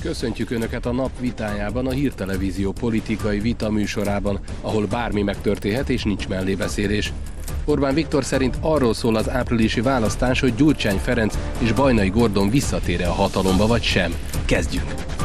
Köszöntjük Önöket a nap vitájában, a Hírtelevízió politikai vita műsorában, ahol bármi megtörténhet és nincs mellébeszélés. Orbán Viktor szerint arról szól az áprilisi választás, hogy Gyurcsány Ferenc és Bajnai Gordon visszatér a hatalomba vagy sem. Kezdjük!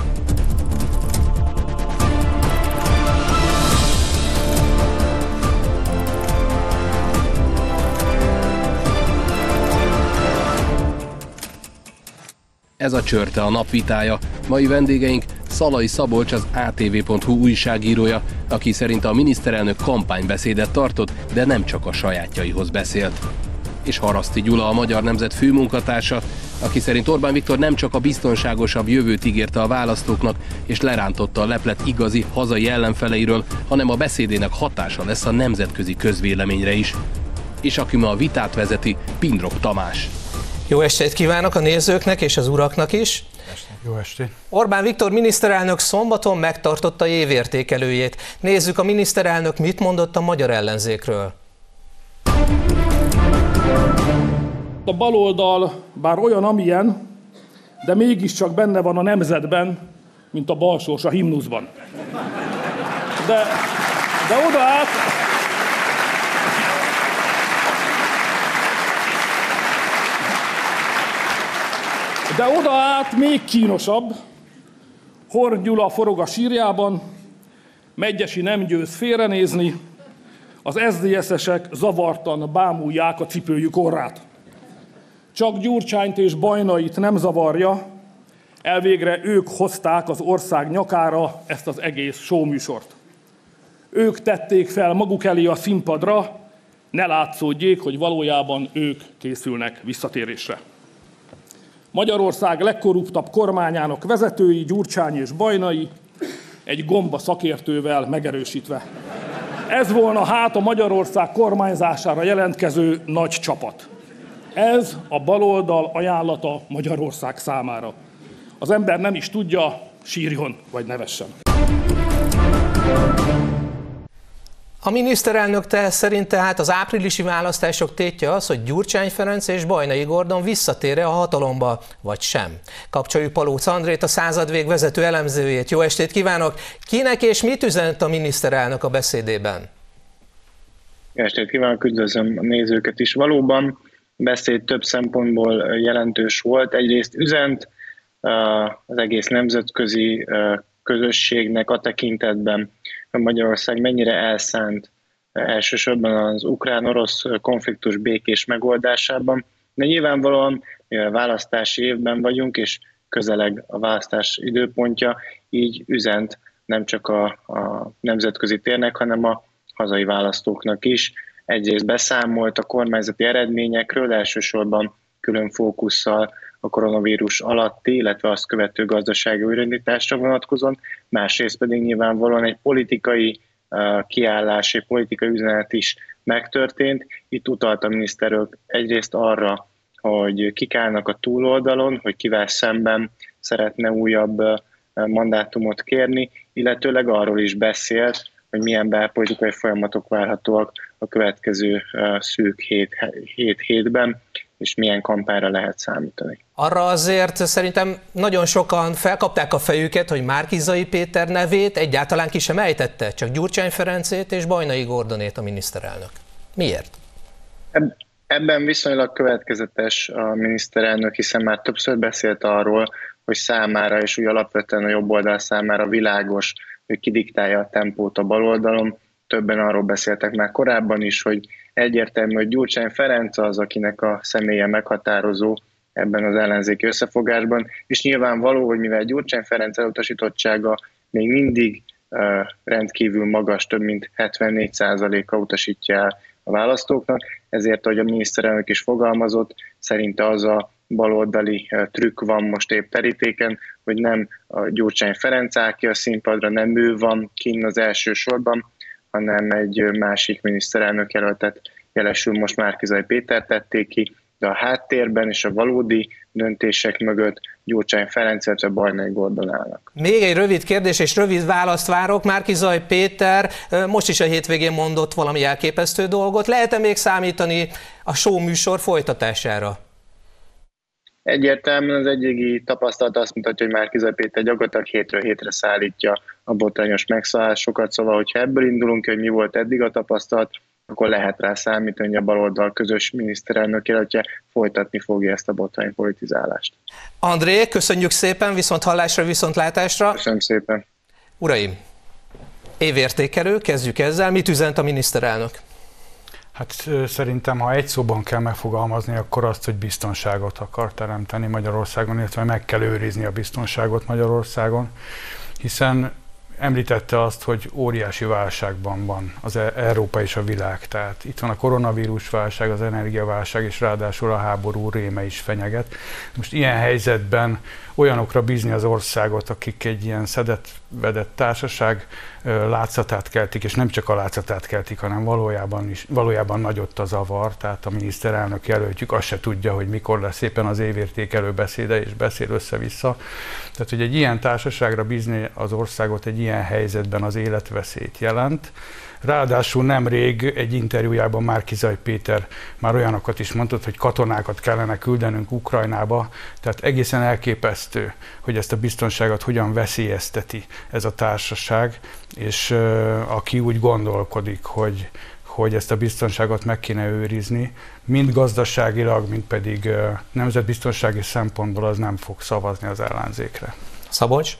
Ez a csörte a napvitája. Mai vendégeink Szalai Szabolcs az ATV.hu újságírója, aki szerint a miniszterelnök kampánybeszédet tartott, de nem csak a sajátjaihoz beszélt. És Haraszti Gyula, a Magyar Nemzet főmunkatársa, aki szerint Orbán Viktor nem csak a biztonságosabb jövőt ígérte a választóknak, és lerántotta a leplet igazi, hazai ellenfeleiről, hanem a beszédének hatása lesz a nemzetközi közvéleményre is. És aki ma a vitát vezeti, Pindrok Tamás. Jó estét kívánok a nézőknek és az uraknak is! Jó estét! Orbán Viktor miniszterelnök szombaton megtartotta évértékelőjét. Nézzük a miniszterelnök mit mondott a magyar ellenzékről. A baloldal bár olyan, amilyen, de mégiscsak benne van a nemzetben, mint a balsós a himnuszban. De, de oda át, De oda át még kínosabb, Horn Gyula forog a sírjában, Megyesi nem győz félrenézni, az SZDSZ-esek zavartan bámulják a cipőjük orrát. Csak Gyurcsányt és Bajnait nem zavarja, elvégre ők hozták az ország nyakára ezt az egész showműsort. Ők tették fel maguk elé a színpadra, ne látszódjék, hogy valójában ők készülnek visszatérésre. Magyarország legkorruptabb kormányának vezetői, Gyurcsány és Bajnai, egy gomba szakértővel megerősítve. Ez volna hát a Magyarország kormányzására jelentkező nagy csapat. Ez a baloldal ajánlata Magyarország számára. Az ember nem is tudja, sírjon vagy nevessen. A miniszterelnök te szerint tehát az áprilisi választások tétje az, hogy Gyurcsány Ferenc és Bajnai Gordon visszatére a hatalomba, vagy sem. Kapcsoljuk Palóc Andrét, a századvég vezető elemzőjét. Jó estét kívánok! Kinek és mit üzent a miniszterelnök a beszédében? Jó estét kívánok, üdvözlöm a nézőket is. Valóban beszéd több szempontból jelentős volt. Egyrészt üzent az egész nemzetközi közösségnek a tekintetben, Magyarország mennyire elszánt elsősorban az ukrán-orosz konfliktus békés megoldásában, de nyilvánvalóan mivel választási évben vagyunk, és közeleg a választás időpontja, így üzent nem csak a, a nemzetközi térnek, hanem a hazai választóknak is. Egyrészt beszámolt a kormányzati eredményekről, elsősorban külön fókusszal a koronavírus alatti, illetve azt követő gazdasági újraindításra vonatkozóan, másrészt pedig nyilvánvalóan egy politikai kiállás, egy politikai üzenet is megtörtént. Itt utalt a miniszterök egyrészt arra, hogy kik állnak a túloldalon, hogy kivel szemben szeretne újabb mandátumot kérni, illetőleg arról is beszélt, hogy milyen belpolitikai folyamatok várhatóak a következő szűk hét, hét hétben, és milyen kampányra lehet számítani. Arra azért szerintem nagyon sokan felkapták a fejüket, hogy Márkizai Péter nevét egyáltalán ki sem ejtette, csak Gyurcsány Ferencét és Bajnai Gordonét a miniszterelnök. Miért? Ebben viszonylag következetes a miniszterelnök, hiszen már többször beszélt arról, hogy számára, és úgy alapvetően a jobb oldal számára világos, hogy kidiktálja a tempót a baloldalon. Többen arról beszéltek már korábban is, hogy egyértelmű, hogy Gyurcsány Ferenc az, akinek a személye meghatározó ebben az ellenzéki összefogásban, és nyilvánvaló, hogy mivel Gyurcsány Ferenc elutasítottsága még mindig rendkívül magas, több mint 74%-a utasítja el a választóknak, ezért, ahogy a miniszterelnök is fogalmazott, szerinte az a baloldali trükk van most épp terítéken, hogy nem a Gyurcsány Ferenc áll ki a színpadra, nem ő van kinn az első sorban, hanem egy másik miniszterelnök jelöltet, jelesül most Márkizai Péter tették ki, de a háttérben és a valódi döntések mögött Gyurcsány Ferenc, illetve Bajnai Gordon állnak. Még egy rövid kérdés és rövid választ várok. Márkizaj Péter most is a hétvégén mondott valami elképesztő dolgot. Lehet-e még számítani a show műsor folytatására? Egyértelműen az egyégi tapasztalat azt mutatja, hogy már Péter gyakorlatilag hétről hétre szállítja a botrányos megszállásokat, szóval hogyha ebből indulunk hogy mi volt eddig a tapasztalat, akkor lehet rá számítani, hogy a baloldal közös miniszterelnök jelöltje folytatni fogja ezt a botrány politizálást. André, köszönjük szépen, viszont hallásra, viszont látásra. Köszönöm szépen. Uraim, évértékelő, kezdjük ezzel. Mit üzent a miniszterelnök? Hát szerintem, ha egy szóban kell megfogalmazni, akkor azt, hogy biztonságot akar teremteni Magyarországon, illetve meg kell őrizni a biztonságot Magyarországon, hiszen Említette azt, hogy óriási válságban van az e- Európa és a világ. Tehát itt van a koronavírus válság, az energiaválság, és ráadásul a háború réme is fenyeget. Most ilyen helyzetben olyanokra bízni az országot, akik egy ilyen szedett, vedett társaság látszatát keltik, és nem csak a látszatát keltik, hanem valójában, is, valójában nagyot a zavar, tehát a miniszterelnök jelöltjük azt se tudja, hogy mikor lesz éppen az évértékelő beszéde, és beszél össze-vissza. Tehát, hogy egy ilyen társaságra bízni az országot egy ilyen helyzetben az életveszélyt jelent, Ráadásul nemrég egy interjújában Márkizaj Péter már olyanokat is mondott, hogy katonákat kellene küldenünk Ukrajnába, tehát egészen elképesztő, hogy ezt a biztonságot hogyan veszélyezteti ez a társaság, és uh, aki úgy gondolkodik, hogy hogy ezt a biztonságot meg kéne őrizni, mind gazdaságilag, mind pedig uh, nemzetbiztonsági szempontból az nem fog szavazni az ellenzékre. Szabolcs?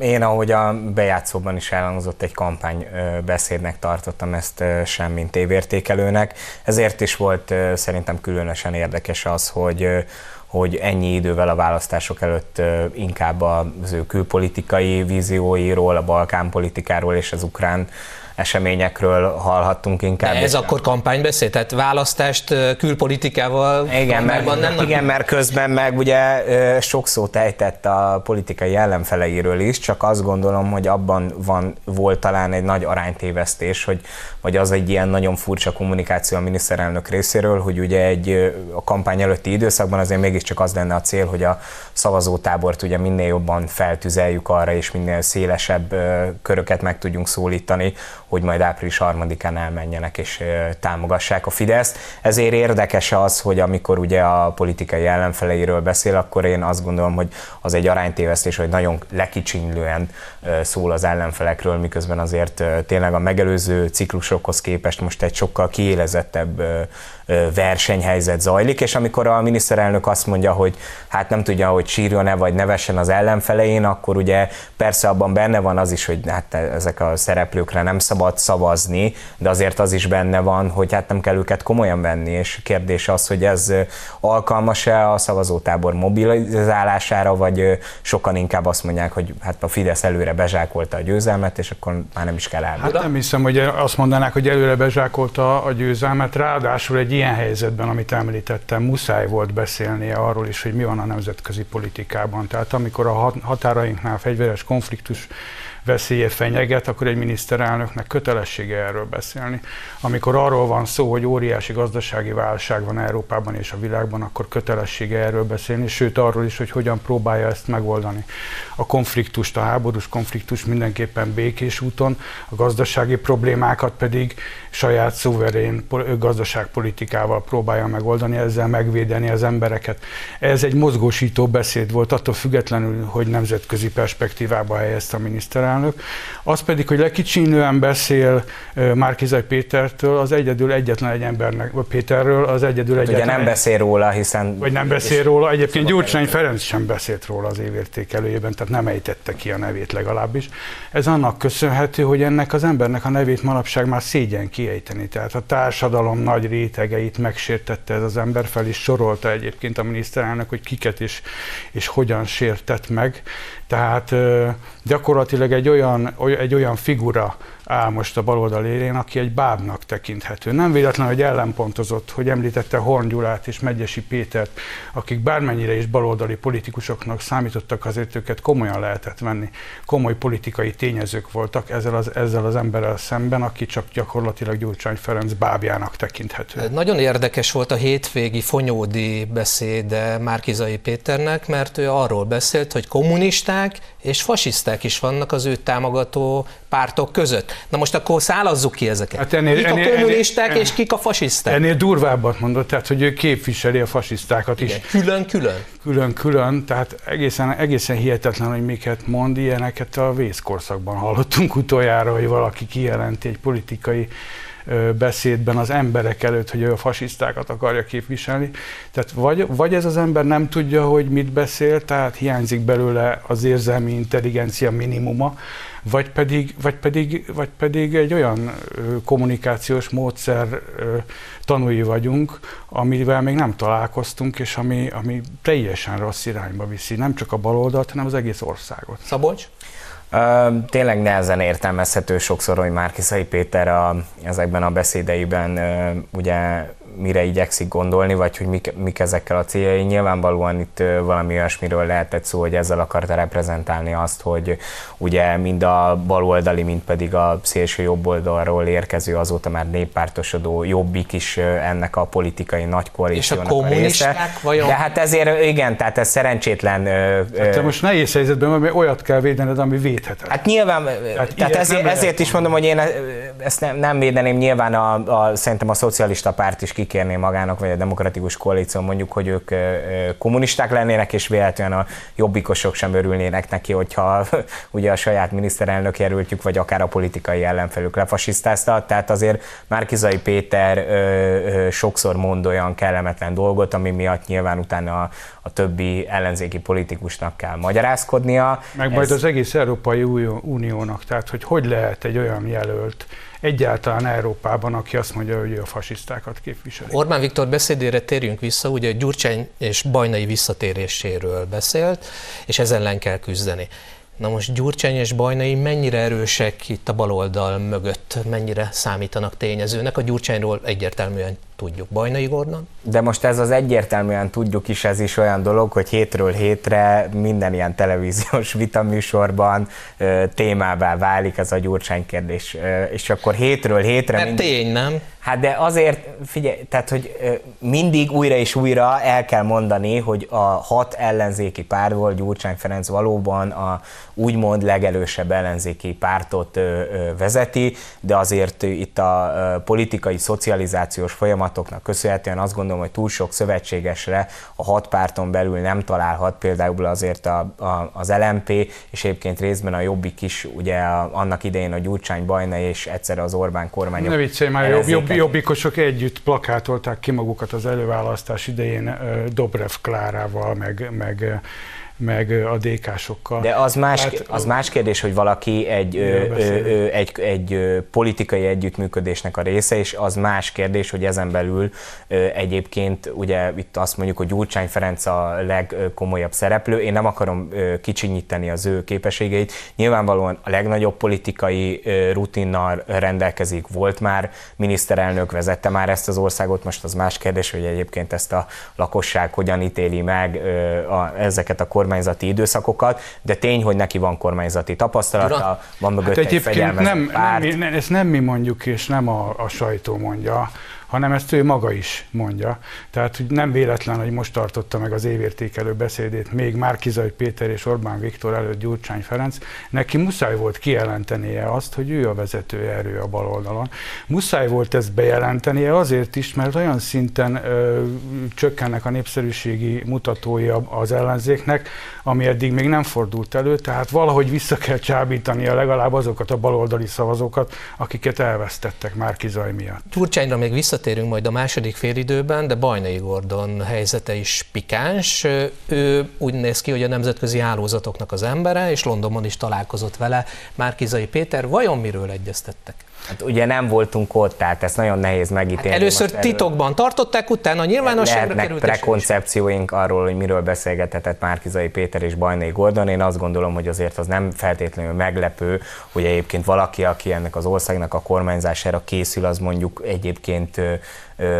Én, ahogy a bejátszóban is elhangzott, egy kampánybeszédnek tartottam ezt sem, mint évértékelőnek. Ezért is volt szerintem különösen érdekes az, hogy hogy ennyi idővel a választások előtt inkább az ő külpolitikai vízióiról, a Balkán és az ukrán eseményekről hallhattunk inkább. De ez akkor kampánybeszéd, tehát választást külpolitikával igen, mert, nem igen, mert közben meg ugye sok szót ejtett a politikai ellenfeleiről is, csak azt gondolom, hogy abban van, volt talán egy nagy aránytévesztés, hogy vagy az egy ilyen nagyon furcsa kommunikáció a miniszterelnök részéről, hogy ugye egy a kampány előtti időszakban azért mégiscsak az lenne a cél, hogy a szavazótábort ugye minél jobban feltüzeljük arra, és minél szélesebb köröket meg tudjunk szólítani, hogy majd április harmadikán elmenjenek és támogassák a Fideszt. Ezért érdekes az, hogy amikor ugye a politikai ellenfeleiről beszél, akkor én azt gondolom, hogy az egy aránytévesztés, hogy nagyon lekicsinylően szól az ellenfelekről, miközben azért tényleg a megelőző ciklusokhoz képest most egy sokkal kiélezettebb versenyhelyzet zajlik, és amikor a miniszterelnök azt mondja, hogy hát nem tudja, hogy sírjon-e vagy nevessen az ellenfelein, akkor ugye persze abban benne van az is, hogy hát ezek a szereplőkre nem szabad szavazni, de azért az is benne van, hogy hát nem kell őket komolyan venni, és kérdés az, hogy ez alkalmas-e a szavazótábor mobilizálására, vagy sokan inkább azt mondják, hogy hát a Fidesz előre bezsákolta a győzelmet, és akkor már nem is kell elmenni. Hát nem hiszem, hogy azt mondanák, hogy előre bezsákolta a győzelmet, ráadásul egy ilyen helyzetben, amit említettem, muszáj volt beszélnie arról is, hogy mi van a nemzetközi politikában. Tehát amikor a határainknál fegyveres konfliktus veszélye fenyeget, akkor egy miniszterelnöknek kötelessége erről beszélni. Amikor arról van szó, hogy óriási gazdasági válság van Európában és a világban, akkor kötelessége erről beszélni, sőt arról is, hogy hogyan próbálja ezt megoldani. A konfliktust, a háborús konfliktust mindenképpen békés úton, a gazdasági problémákat pedig saját szuverén gazdaságpolitikával próbálja megoldani, ezzel megvédeni az embereket. Ez egy mozgósító beszéd volt, attól függetlenül, hogy nemzetközi perspektívába helyezte a miniszterelnök. Az pedig, hogy lekicsinően beszél Márkizaj Pétertől, az egyedül egyetlen egy embernek, vagy Péterről, az egyedül hát egyetlen. Ugye nem beszél róla, hiszen... Vagy nem beszél róla. Egyébként Gyurcsány Ferenc sem beszélt róla az évértékelőjében, tehát nem ejtette ki a nevét legalábbis. Ez annak köszönhető, hogy ennek az embernek a nevét manapság már szégyen kiejteni. Tehát a társadalom nagy rétegeit megsértette ez az ember fel, és sorolta egyébként a miniszterelnök, hogy kiket is és hogyan sértett meg. Tehát gyakorlatilag egy olyan, egy olyan figura áll most a baloldal élén, aki egy bábnak tekinthető. Nem véletlen, hogy ellenpontozott, hogy említette Horn Gyulát és Megyesi Pétert, akik bármennyire is baloldali politikusoknak számítottak, azért őket komolyan lehetett venni. Komoly politikai tényezők voltak ezzel az, ezzel az emberrel szemben, aki csak gyakorlatilag Gyurcsány Ferenc bábjának tekinthető. Nagyon érdekes volt a hétvégi fonyódi beszéde Márkizai Péternek, mert ő arról beszélt, hogy kommunisták és fasiszták is vannak az ő támogató pártok között. Na most akkor szállazzuk ki ezeket. Hát ennél- kik ennél- a kommunisták ennél- és kik a fasiszták? Ennél durvábbat mondott, tehát hogy ő képviseli a fasisztákat is. Külön-külön. Külön-külön, tehát egészen, egészen hihetetlen, hogy miket mond, ilyeneket a vészkorszakban hallottunk utoljára, hogy valaki kijelenti egy politikai beszédben az emberek előtt, hogy ő a fasisztákat akarja képviselni. Tehát vagy, vagy ez az ember nem tudja, hogy mit beszél, tehát hiányzik belőle az érzelmi intelligencia minimuma, vagy pedig, vagy pedig, vagy pedig egy olyan kommunikációs módszer tanúi vagyunk, amivel még nem találkoztunk, és ami, ami teljesen rossz irányba viszi, nem csak a baloldalt, hanem az egész országot. Szabolcs? Tényleg nehezen értelmezhető sokszor, hogy Márkizai Péter a, ezekben a beszédeiben ugye mire igyekszik gondolni, vagy hogy mik, mik ezekkel a céljai. Nyilvánvalóan itt valami olyasmiről lehetett szó, hogy ezzel akarta reprezentálni azt, hogy ugye mind a baloldali, mind pedig a szélső jobb oldalról érkező, azóta már néppártosodó jobbik is ennek a politikai nagy koalíciónak a, kommunisták része. vajon? De hát ezért igen, tehát ez szerencsétlen Hát te most nehéz helyzetben vagy, mert olyat kell védened, ami védhetetlen. Hát nyilván, tehát, nem ezért, ezért is mondom, hogy én ezt nem, nem védeném, nyilván a, a, szerintem a szocialista párt is kikérné magának, vagy a demokratikus koalíció mondjuk, hogy ők kommunisták lennének, és véletlenül a jobbikosok sem örülnének neki, hogyha ugye a saját miniszterelnök jelöltjük, vagy akár a politikai ellenfelük lefasisztázta. Tehát azért Márkizai Péter sokszor mond olyan kellemetlen dolgot, ami miatt nyilván utána a, a többi ellenzéki politikusnak kell magyarázkodnia. Meg majd az egész Európai Unió- Uniónak, tehát hogy hogy lehet egy olyan jelölt egyáltalán Európában, aki azt mondja, hogy ő a fasisztákat képviseli. Orbán Viktor beszédére térjünk vissza, ugye Gyurcsány és Bajnai visszatéréséről beszélt, és ez ellen kell küzdeni. Na most Gyurcsány és Bajnai mennyire erősek itt a baloldal mögött, mennyire számítanak tényezőnek? A Gyurcsányról egyértelműen tudjuk. Bajnai Gordon? De most ez az egyértelműen tudjuk is, ez is olyan dolog, hogy hétről hétre minden ilyen televíziós vitaműsorban ö, témává válik ez a Gyurcsány kérdés. Ö, és akkor hétről hétre... Mert mindig- tény, nem? Hát de azért, figyelj, tehát, hogy mindig újra és újra el kell mondani, hogy a hat ellenzéki párból Gyurcsány Ferenc valóban a úgymond legelősebb ellenzéki pártot vezeti, de azért itt a politikai szocializációs folyamatoknak köszönhetően azt gondolom, hogy túl sok szövetségesre a hat párton belül nem találhat, például azért a, a, az LMP, és egyébként részben a Jobbik is, ugye a, annak idején a Gyurcsány Bajna és egyszer az Orbán kormányok Ne viccelj már, jobb, jobb, jobbikosok együtt plakátolták ki magukat az előválasztás idején Dobrev Klárával, meg, meg, meg a DK-sokkal. De az más, Tehát- az más kérdés, hogy valaki egy, ö, ö, egy, egy politikai együttműködésnek a része, és az más kérdés, hogy ezen belül ö, egyébként ugye itt azt mondjuk, hogy Gyurcsány Ferenc a legkomolyabb szereplő. Én nem akarom ö, kicsinyíteni az ő képességeit. Nyilvánvalóan a legnagyobb politikai ö, rutinnal rendelkezik, volt már miniszterelnök, vezette már ezt az országot, most az más kérdés, hogy egyébként ezt a lakosság hogyan ítéli meg ö, a, ezeket a kormányzati időszakokat, de tény, hogy neki van kormányzati tapasztalata, Uram, van mögött Hát egy egyébként fegyelmezett nem, párt. nem, nem, ezt nem mi mondjuk, és nem a, a sajtó mondja, hanem ezt ő maga is mondja. Tehát hogy nem véletlen, hogy most tartotta meg az évértékelő beszédét még Márkizai Péter és Orbán Viktor előtt Gyurcsány Ferenc. Neki muszáj volt kijelentenie azt, hogy ő a vezető erő a baloldalon. Muszáj volt ezt bejelentenie azért is, mert olyan szinten ö, csökkennek a népszerűségi mutatói az ellenzéknek, ami eddig még nem fordult elő, tehát valahogy vissza kell csábítania legalább azokat a baloldali szavazókat, akiket elvesztettek Márkizaj miatt. Gyurcsányra még visszatérünk majd a második félidőben, de Bajnai Gordon helyzete is pikáns. Ő úgy néz ki, hogy a nemzetközi hálózatoknak az embere, és Londonban is találkozott vele Márkizai Péter. Vajon miről egyeztettek? Hát ugye nem voltunk ott, tehát ezt nagyon nehéz megítélni. Hát Először erről titokban tartották, utána nyilvánosságra került. prekoncepcióink arról, hogy miről beszélgethetett Márkizai Péter és Bajnai Gordon. Én azt gondolom, hogy azért az nem feltétlenül meglepő, hogy egyébként valaki, aki ennek az országnak a kormányzására készül, az mondjuk egyébként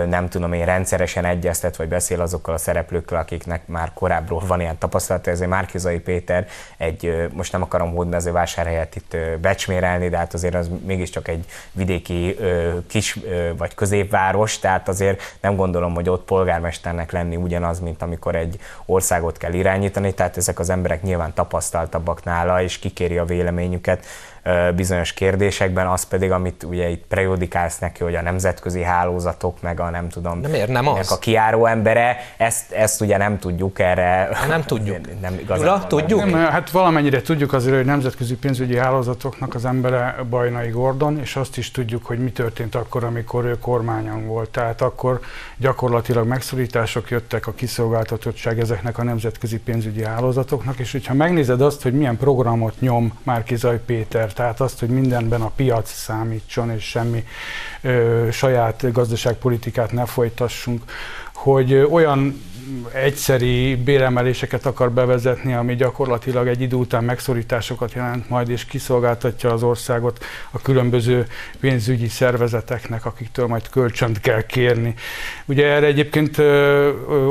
nem tudom én rendszeresen egyeztet, vagy beszél azokkal a szereplőkkel, akiknek már korábbról van ilyen tapasztalata. Ezért Márkizai Péter egy, most nem akarom hódmezővásárhelyet itt ö, becsmérelni, de hát azért az mégiscsak egy vidéki kis vagy középváros, tehát azért nem gondolom, hogy ott polgármesternek lenni ugyanaz, mint amikor egy országot kell irányítani, tehát ezek az emberek nyilván tapasztaltabbak nála, és kikéri a véleményüket. Bizonyos kérdésekben, az pedig, amit ugye itt prejudikálsz neki, hogy a nemzetközi hálózatok, meg a nem tudom, De miért nem az? a kiáró embere, ezt, ezt ugye nem tudjuk erre. Nem tudjuk. Nem igazán Gyula, tudjuk? Nem, hát valamennyire tudjuk azért, hogy nemzetközi pénzügyi hálózatoknak az embere Bajnai Gordon, és azt is tudjuk, hogy mi történt akkor, amikor ő kormányon volt. Tehát akkor gyakorlatilag megszorítások jöttek, a kiszolgáltatottság ezeknek a nemzetközi pénzügyi hálózatoknak, és hogyha megnézed azt, hogy milyen programot nyom Márkizaj Péter, tehát azt, hogy mindenben a piac számítson, és semmi ö, saját gazdaságpolitikát ne folytassunk, hogy olyan egyszeri béremeléseket akar bevezetni, ami gyakorlatilag egy idő után megszorításokat jelent majd, és kiszolgáltatja az országot a különböző pénzügyi szervezeteknek, akiktől majd kölcsönt kell kérni. Ugye erre egyébként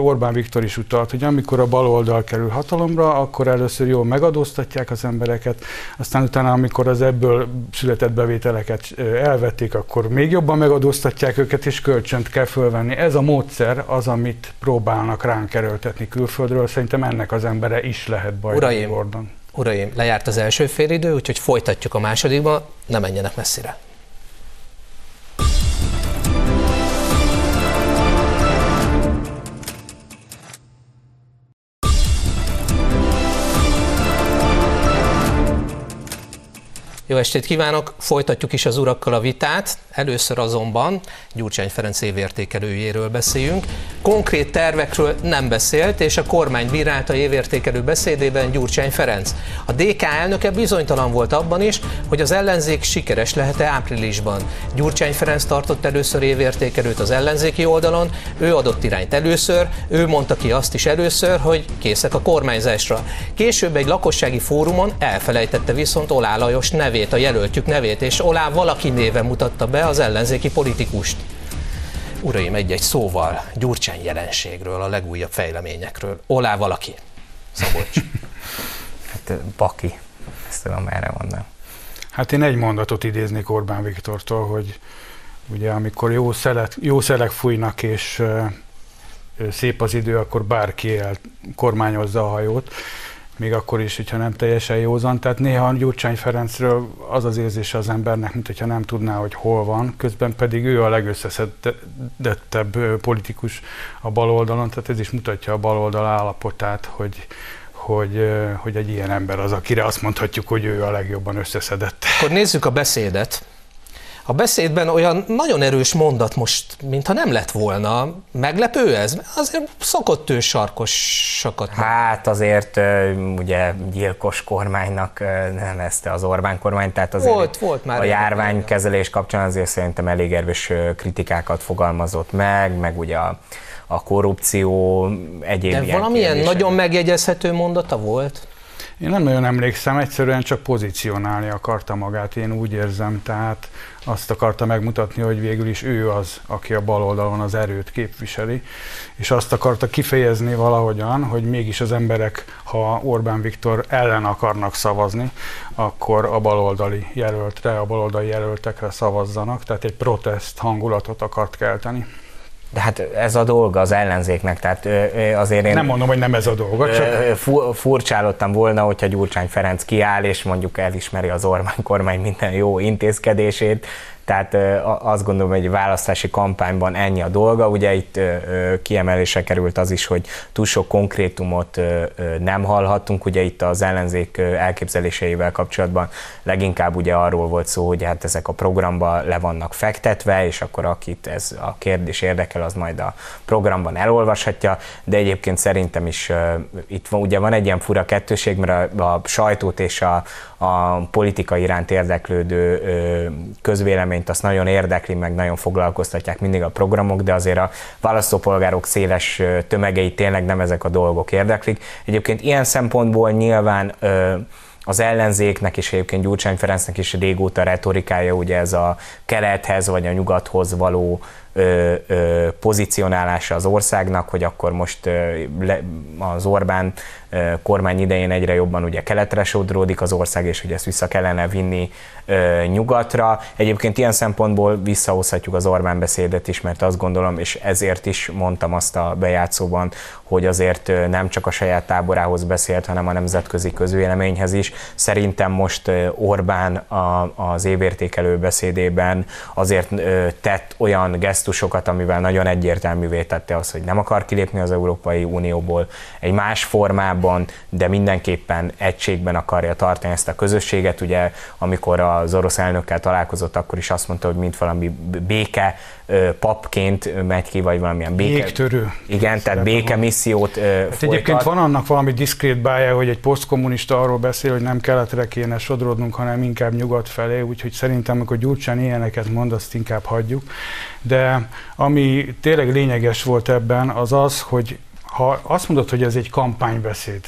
Orbán Viktor is utalt, hogy amikor a baloldal kerül hatalomra, akkor először jól megadóztatják az embereket, aztán utána, amikor az ebből született bevételeket elvették, akkor még jobban megadóztatják őket, és kölcsönt kell fölvenni. Ez a módszer az, amit próbálnak ránk erőltetni külföldről, szerintem ennek az embere is lehet baj. Uraim, Gordon. uraim, lejárt az első félidő, úgyhogy folytatjuk a másodikba, ne menjenek messzire. Jó estét kívánok! Folytatjuk is az urakkal a vitát. Először azonban Gyurcsány Ferenc évértékelőjéről beszéljünk. Konkrét tervekről nem beszélt, és a kormány bírálta évértékelő beszédében Gyurcsány Ferenc. A DK elnöke bizonytalan volt abban is, hogy az ellenzék sikeres lehet-e áprilisban. Gyurcsány Ferenc tartott először évértékelőt az ellenzéki oldalon, ő adott irányt először, ő mondta ki azt is először, hogy készek a kormányzásra. Később egy lakossági fórumon elfelejtette viszont Olá Lajos nevét nevét, a jelöltjük nevét, és Olá valaki néve mutatta be az ellenzéki politikust. Uraim, egy-egy szóval Gyurcsány jelenségről, a legújabb fejleményekről. Olá valaki. Szabolcs. hát Baki. Ezt tudom erre mondani. Hát én egy mondatot idéznék Orbán Viktortól, hogy ugye amikor jó szelek, jó szelek fújnak és szép az idő, akkor bárki el kormányozza a hajót még akkor is, hogyha nem teljesen józan. Tehát néha Gyurcsány Ferencről az az érzése az embernek, mint hogyha nem tudná, hogy hol van, közben pedig ő a legösszeszedettebb politikus a baloldalon, tehát ez is mutatja a baloldal állapotát, hogy, hogy, hogy egy ilyen ember az, akire azt mondhatjuk, hogy ő a legjobban összeszedett. Akkor nézzük a beszédet. A beszédben olyan nagyon erős mondat most, mintha nem lett volna. Meglepő ez? Azért szokott ő sarkosakat. Hát azért ugye gyilkos kormánynak nevezte az Orbán kormány, tehát azért volt, volt már a járványkezelés kapcsán azért szerintem elég erős kritikákat fogalmazott meg, meg ugye a, a korrupció egyéb De valamilyen nagyon megjegyezhető mondata volt? Én nem nagyon emlékszem, egyszerűen csak pozícionálni akarta magát, én úgy érzem, tehát azt akarta megmutatni, hogy végül is ő az, aki a bal oldalon az erőt képviseli, és azt akarta kifejezni valahogyan, hogy mégis az emberek, ha Orbán Viktor ellen akarnak szavazni, akkor a baloldali jelöltre, a baloldali jelöltekre szavazzanak, tehát egy protest hangulatot akart kelteni. De hát ez a dolga az ellenzéknek, tehát azért én... Nem mondom, hogy nem ez a dolga, csak... Furcsálottam volna, hogyha Gyurcsány Ferenc kiáll, és mondjuk elismeri az Orbán kormány minden jó intézkedését, tehát azt gondolom, hogy egy választási kampányban ennyi a dolga. Ugye itt kiemelése került az is, hogy túl sok konkrétumot nem hallhattunk. Ugye itt az ellenzék elképzeléseivel kapcsolatban leginkább ugye arról volt szó, hogy hát ezek a programba le vannak fektetve, és akkor akit ez a kérdés érdekel, az majd a programban elolvashatja, de egyébként szerintem is itt van, ugye van egy ilyen fura kettőség, mert a, a sajtót és a, a politika iránt érdeklődő közvéleményt azt nagyon érdekli, meg nagyon foglalkoztatják mindig a programok, de azért a választópolgárok széles tömegei tényleg nem ezek a dolgok érdeklik. Egyébként ilyen szempontból nyilván az ellenzéknek és egyébként Gyurcsány Ferencnek is régóta retorikája ugye ez a kelethez vagy a nyugathoz való ö, ö, pozícionálása az országnak, hogy akkor most ö, le, az Orbán kormány idején egyre jobban ugye keletre sodródik az ország, és hogy ezt vissza kellene vinni nyugatra. Egyébként ilyen szempontból visszahozhatjuk az Orbán beszédet is, mert azt gondolom, és ezért is mondtam azt a bejátszóban, hogy azért nem csak a saját táborához beszélt, hanem a nemzetközi közvéleményhez is. Szerintem most Orbán a, az évértékelő beszédében azért tett olyan gesztusokat, amivel nagyon egyértelművé tette az, hogy nem akar kilépni az Európai Unióból egy más formában, de mindenképpen egységben akarja tartani ezt a közösséget. Ugye amikor az orosz elnökkel találkozott, akkor is azt mondta, hogy mint valami béke papként megy ki, vagy valamilyen béke. Jégtörő. Igen, tehát béke missziót hát Egyébként van annak valami diszkrét bája, hogy egy posztkommunista arról beszél, hogy nem keletre kéne sodrodnunk, hanem inkább nyugat felé, úgyhogy szerintem, amikor Gyurcsán ilyeneket mond, azt inkább hagyjuk. De ami tényleg lényeges volt ebben, az az, hogy ha azt mondod, hogy ez egy kampánybeszéd,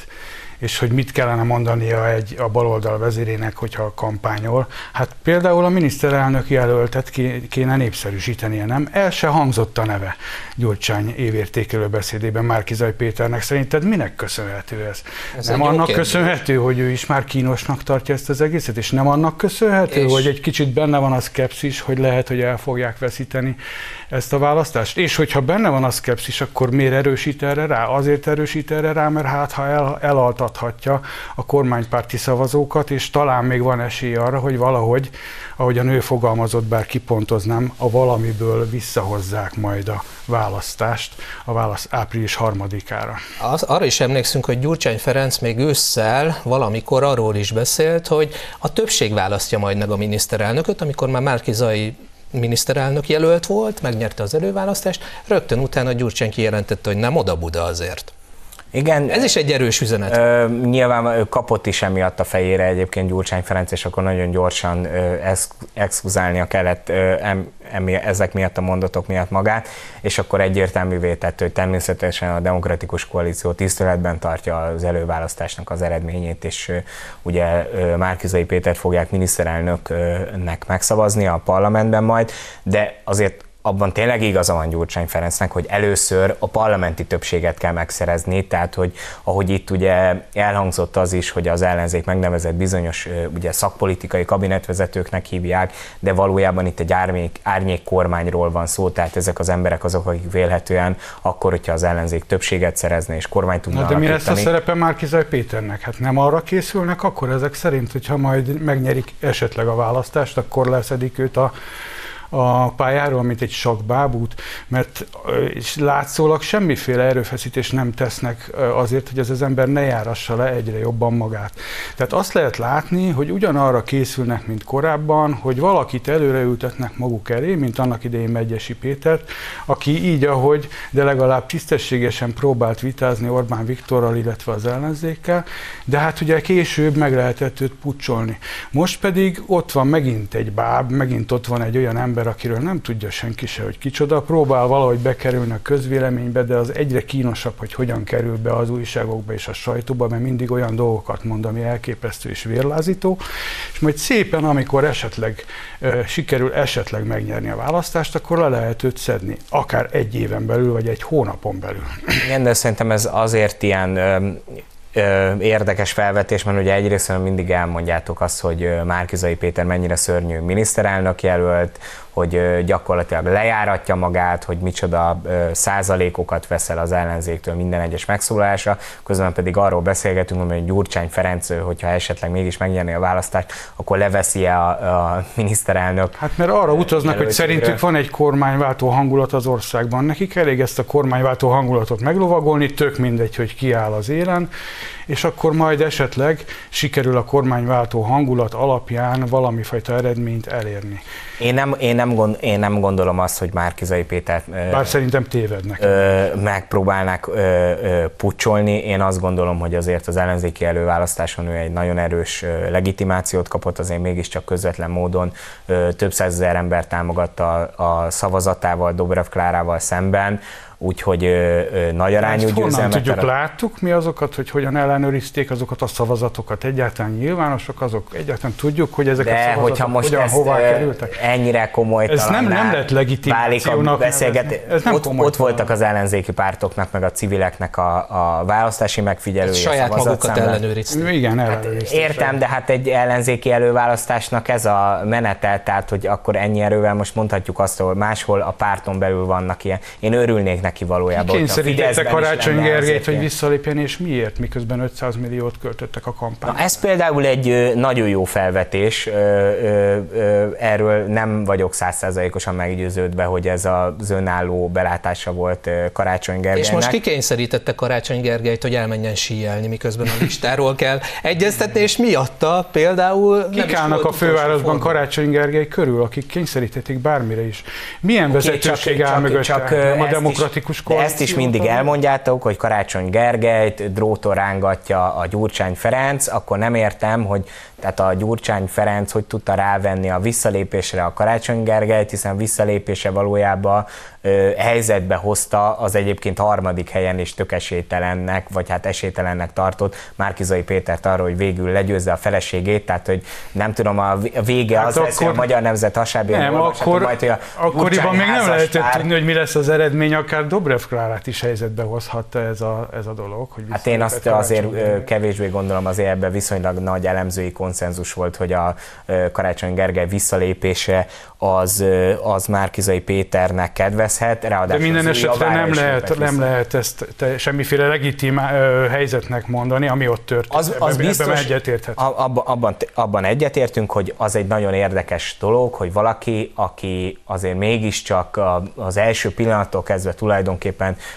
és hogy mit kellene mondania egy a baloldal vezérének, hogyha kampányol. Hát például a miniszterelnök jelöltet kéne népszerűsítenie, nem? El se hangzott a neve Gyurcsány évértékelő beszédében Márkizaj Péternek. Szerinted minek köszönhető ez? ez nem annak kérdés. köszönhető, hogy ő is már kínosnak tartja ezt az egészet, és nem annak köszönhető, és... hogy egy kicsit benne van a szkepszis, hogy lehet, hogy el fogják veszíteni ezt a választást? És hogyha benne van a szkepszis, akkor miért erősít erre rá? Azért erősít erre rá, mert hát ha el, elaltathatja a kormánypárti szavazókat, és talán még van esély arra, hogy valahogy, ahogy a nő fogalmazott, bár kipontoznám, a valamiből visszahozzák majd a választást a válasz április harmadikára. Az, arra is emlékszünk, hogy Gyurcsány Ferenc még ősszel valamikor arról is beszélt, hogy a többség választja majd meg a miniszterelnököt, amikor már Márkizai miniszterelnök jelölt volt, megnyerte az előválasztást, rögtön utána Gyurcsány kijelentette, hogy nem oda-buda azért. Igen. Ez is egy erős üzenet. Ö, nyilván ő kapott is emiatt a fejére egyébként Gyurcsány Ferenc, és akkor nagyon gyorsan ö, exkuzálnia kellett ö, em, emi, ezek miatt a mondatok miatt magát, és akkor egyértelművé tett, hogy természetesen a demokratikus koalíció tiszteletben tartja az előválasztásnak az eredményét, és ö, ugye ö, Márkizai Pétert fogják miniszterelnöknek megszavazni a parlamentben majd, de azért abban tényleg igaza van Gyurcsány Ferencnek, hogy először a parlamenti többséget kell megszerezni, tehát hogy ahogy itt ugye elhangzott az is, hogy az ellenzék megnevezett bizonyos ugye szakpolitikai kabinetvezetőknek hívják, de valójában itt egy árnyék, árnyék kormányról van szó, tehát ezek az emberek azok, akik vélhetően akkor, hogyha az ellenzék többséget szerezne és kormány tudna Na de mi lesz a szerepe Márkizaj Péternek? Hát nem arra készülnek akkor ezek szerint, hogyha majd megnyerik esetleg a választást, akkor leszedik őt a a pályáról, mint egy sok bábút, mert és látszólag semmiféle erőfeszítés nem tesznek azért, hogy ez az ember ne járassa le egyre jobban magát. Tehát azt lehet látni, hogy ugyanarra készülnek, mint korábban, hogy valakit előreültetnek maguk elé, mint annak idején Megyesi Pétert, aki így, ahogy, de legalább tisztességesen próbált vitázni Orbán Viktorral, illetve az ellenzékkel, de hát ugye később meg lehetett őt pucsolni. Most pedig ott van megint egy báb, megint ott van egy olyan ember, ember, akiről nem tudja senki se, hogy kicsoda, próbál valahogy bekerülni a közvéleménybe, de az egyre kínosabb, hogy hogyan kerül be az újságokba és a sajtóba, mert mindig olyan dolgokat mond, ami elképesztő és vérlázító, és majd szépen, amikor esetleg e, sikerül esetleg megnyerni a választást, akkor le lehet őt szedni, akár egy éven belül, vagy egy hónapon belül. Igen, de szerintem ez azért ilyen érdekes felvetés, mert ugye egyrészt mindig elmondjátok azt, hogy Márkizai Péter mennyire szörnyű miniszterelnök jelölt, hogy gyakorlatilag lejáratja magát, hogy micsoda százalékokat veszel az ellenzéktől minden egyes megszólalásra, közben pedig arról beszélgetünk, hogy Gyurcsány Ferenc, hogyha esetleg mégis megnyerni a választást, akkor leveszi -e a, a miniszterelnök. Hát mert arra utaznak, hogy szerintük van egy kormányváltó hangulat az országban. Nekik elég ezt a kormányváltó hangulatot meglovagolni, tök mindegy, hogy ki áll az élen, és akkor majd esetleg sikerül a kormányváltó hangulat alapján valami fajta eredményt elérni. Én nem, én nem, gond, én nem gondolom azt, hogy Márkizai Pétert Bár szerintem tévednek. Ö, megpróbálnak ö, ö, pucsolni. Én azt gondolom, hogy azért az ellenzéki előválasztáson ő egy nagyon erős legitimációt kapott, azért mégiscsak közvetlen módon ö, több százezer ember támogatta a, a szavazatával Dobrev Klárával szemben úgyhogy nagy arányú Ezt honnan győzelmet. tudjuk, arat- láttuk mi azokat, hogy hogyan ellenőrizték azokat a szavazatokat, egyáltalán nyilvánosak azok, egyáltalán tudjuk, hogy ezek a De szavazatok hogyha most hogyan, ezt hová ö, kerültek. ennyire komoly Ez nem- nem lehet legitimációnak a beszélget... Ez nem ott, ott voltak az ellenzéki pártoknak, meg a civileknek a, a választási megfigyelői. Saját magukat ellenőrizték. Igen, ellenőrizték. Értem, de hát egy ellenzéki előválasztásnak ez a menete, tehát hogy akkor ennyi erővel most mondhatjuk azt, hogy máshol a párton belül vannak ilyen. Én örülnék neki valójában. hogyha a Kényszerítette Fideszben is Karácsony Gergelyt, hogy visszalépjen, és miért, miközben 500 milliót költöttek a kampányra. Na, ez például egy nagyon jó felvetés, erről nem vagyok százszerzalékosan meggyőződve, hogy ez az önálló belátása volt Karácsony Gergelynek. És most kikényszerítette Karácsony Gergelyt, hogy elmenjen síelni, miközben a listáról kell egyeztetni, és miatta például Kik állnak a fővárosban. Karácsony Gergely körül, akik kényszerítették bármire is? Milyen Oké, vezetőség áll mögötte? ö, Nem a ezt demokratikus de ezt is koalíció mindig elmondjátok, hogy Karácsony Gergelyt dróton rángatja a Gyurcsány Ferenc, akkor nem értem, hogy tehát a Gyurcsány Ferenc hogy tudta rávenni a visszalépésre a Karácsony Gergelyt, hiszen visszalépése valójában ö, helyzetbe hozta az egyébként harmadik helyen is tök esélytelennek, vagy hát esélytelennek tartott Márkizai Pétert arról, hogy végül legyőzze a feleségét, tehát hogy nem tudom, a vé- a vége Hát az lesz, hogy a akkor- magyar nemzet hasábján Nem, akkor, majd, hogy a akkoriban Gyurcsány még nem lehetett házaspár- tudni, hogy mi lesz az eredmény, akár Dobrev Klárát is helyzetbe hozhatta ez a, ez a dolog. Hogy Hát én azt azért Gergely. kevésbé gondolom, azért ebben viszonylag nagy elemzői konszenzus volt, hogy a Karácsony Gergely visszalépése az, az Márkizai Péternek kedvezhet, De ráadásul minden az ő esetre nem lehet, nem lehet ezt te, semmiféle legitim helyzetnek mondani, ami ott történt. Az, az ebben, biztos, ebben egyetérthet. abban, abban, abban egyetértünk, hogy az egy nagyon érdekes dolog, hogy valaki, aki azért mégiscsak az első pillanattól kezdve tulajdonképpen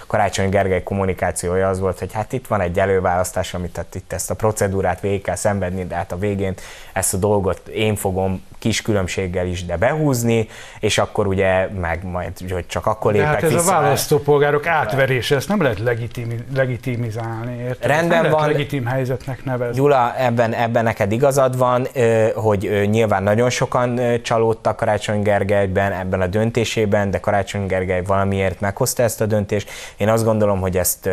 Karácsony Gergely kommunikációja az volt, hogy hát itt van egy előválasztás, amit tehát itt ezt a procedúrát végig kell szenvedni, de hát a végén ezt a dolgot én fogom kis különbséggel is, de behúzni, és akkor ugye meg majd, hogy csak akkor De lépek hát ez vissza. a választópolgárok átverése, ezt nem lehet legitimi, legitimizálni, érted? Rendben nem van. legitim helyzetnek nevezni. Gyula, ebben, ebben neked igazad van, hogy nyilván nagyon sokan csalódtak Karácsony Gergelyben, ebben a döntésében, de Karácsony Gergely valamiért meghozta ezt a döntést. Én azt gondolom, hogy ezt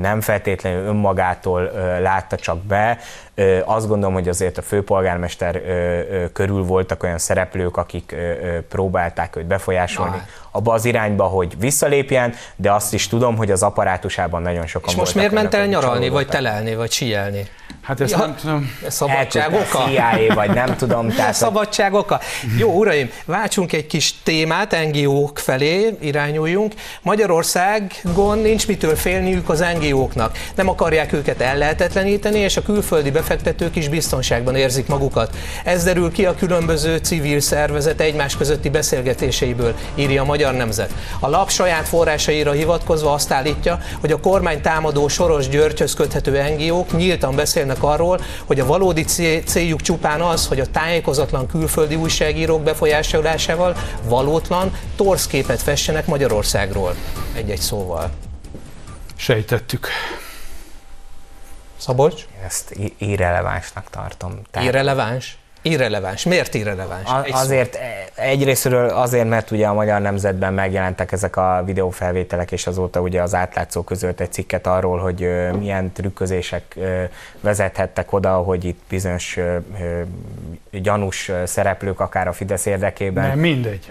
nem feltétlenül önmagától látta csak be. Azt gondolom, hogy azért a főpolgármester körül voltak olyan szereplők, akik próbálták őt befolyásolni Na. abba az irányba, hogy visszalépjen, de azt is tudom, hogy az apparátusában nagyon sokan És most miért ment el nyaralni, vagy telelni, vagy síelni? Hát ezt Ja. nem tudom. Ez szabadság oka? CIA, vagy nem tudom. Tehát, szabadság oka. Jó, uraim, váltsunk egy kis témát, NGO-k felé irányuljunk. Magyarországon nincs mitől félniük az NGO-knak. Nem akarják őket ellehetetleníteni, és a külföldi befektetők is biztonságban érzik magukat. Ez derül ki a különböző civil szervezet egymás közötti beszélgetéseiből, írja a Magyar Nemzet. A lap saját forrásaira hivatkozva azt állítja, hogy a kormány támadó Soros Györgyhöz köthető NGO-k nyíltan beszélnek arról, hogy a valódi cé- céljuk csupán az, hogy a tájékozatlan külföldi újságírók befolyásolásával valótlan torszképet fessenek Magyarországról. Egy-egy szóval. Sejtettük. Szabolcs? Ezt i- irrelevánsnak tartom. Tehát Irreleváns? Irreleváns. Miért irreleváns? a- Egy szó. azért e- egyrésztről azért, mert ugye a Magyar Nemzetben megjelentek ezek a videófelvételek, és azóta ugye az átlátszó közölt egy cikket arról, hogy ö, milyen trükközések ö, vezethettek oda, hogy itt bizonyos ö, ö, gyanús szereplők akár a Fidesz érdekében. Nem, mindegy.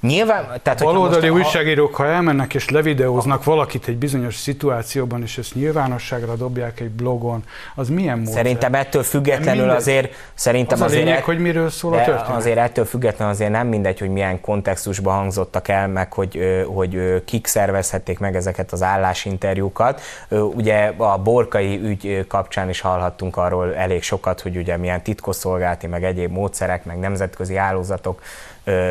Nyilván, tehát Baloldali most újságírók, ha elmennek és levideóznak valakit egy bizonyos szituációban, és ezt nyilvánosságra dobják egy blogon, az milyen módszer? Szerintem ettől függetlenül Mindegy. azért, szerintem Az a azért lényeg, hogy miről szól a történet. azért ettől függetlenül azért nem mindegy, hogy milyen kontextusban hangzottak el, meg hogy, hogy kik szervezhették meg ezeket az állásinterjúkat. Ugye a borkai ügy kapcsán is hallhattunk arról elég sokat, hogy ugye milyen titkosszolgálati, meg egyéb módszerek, meg nemzetközi hálózatok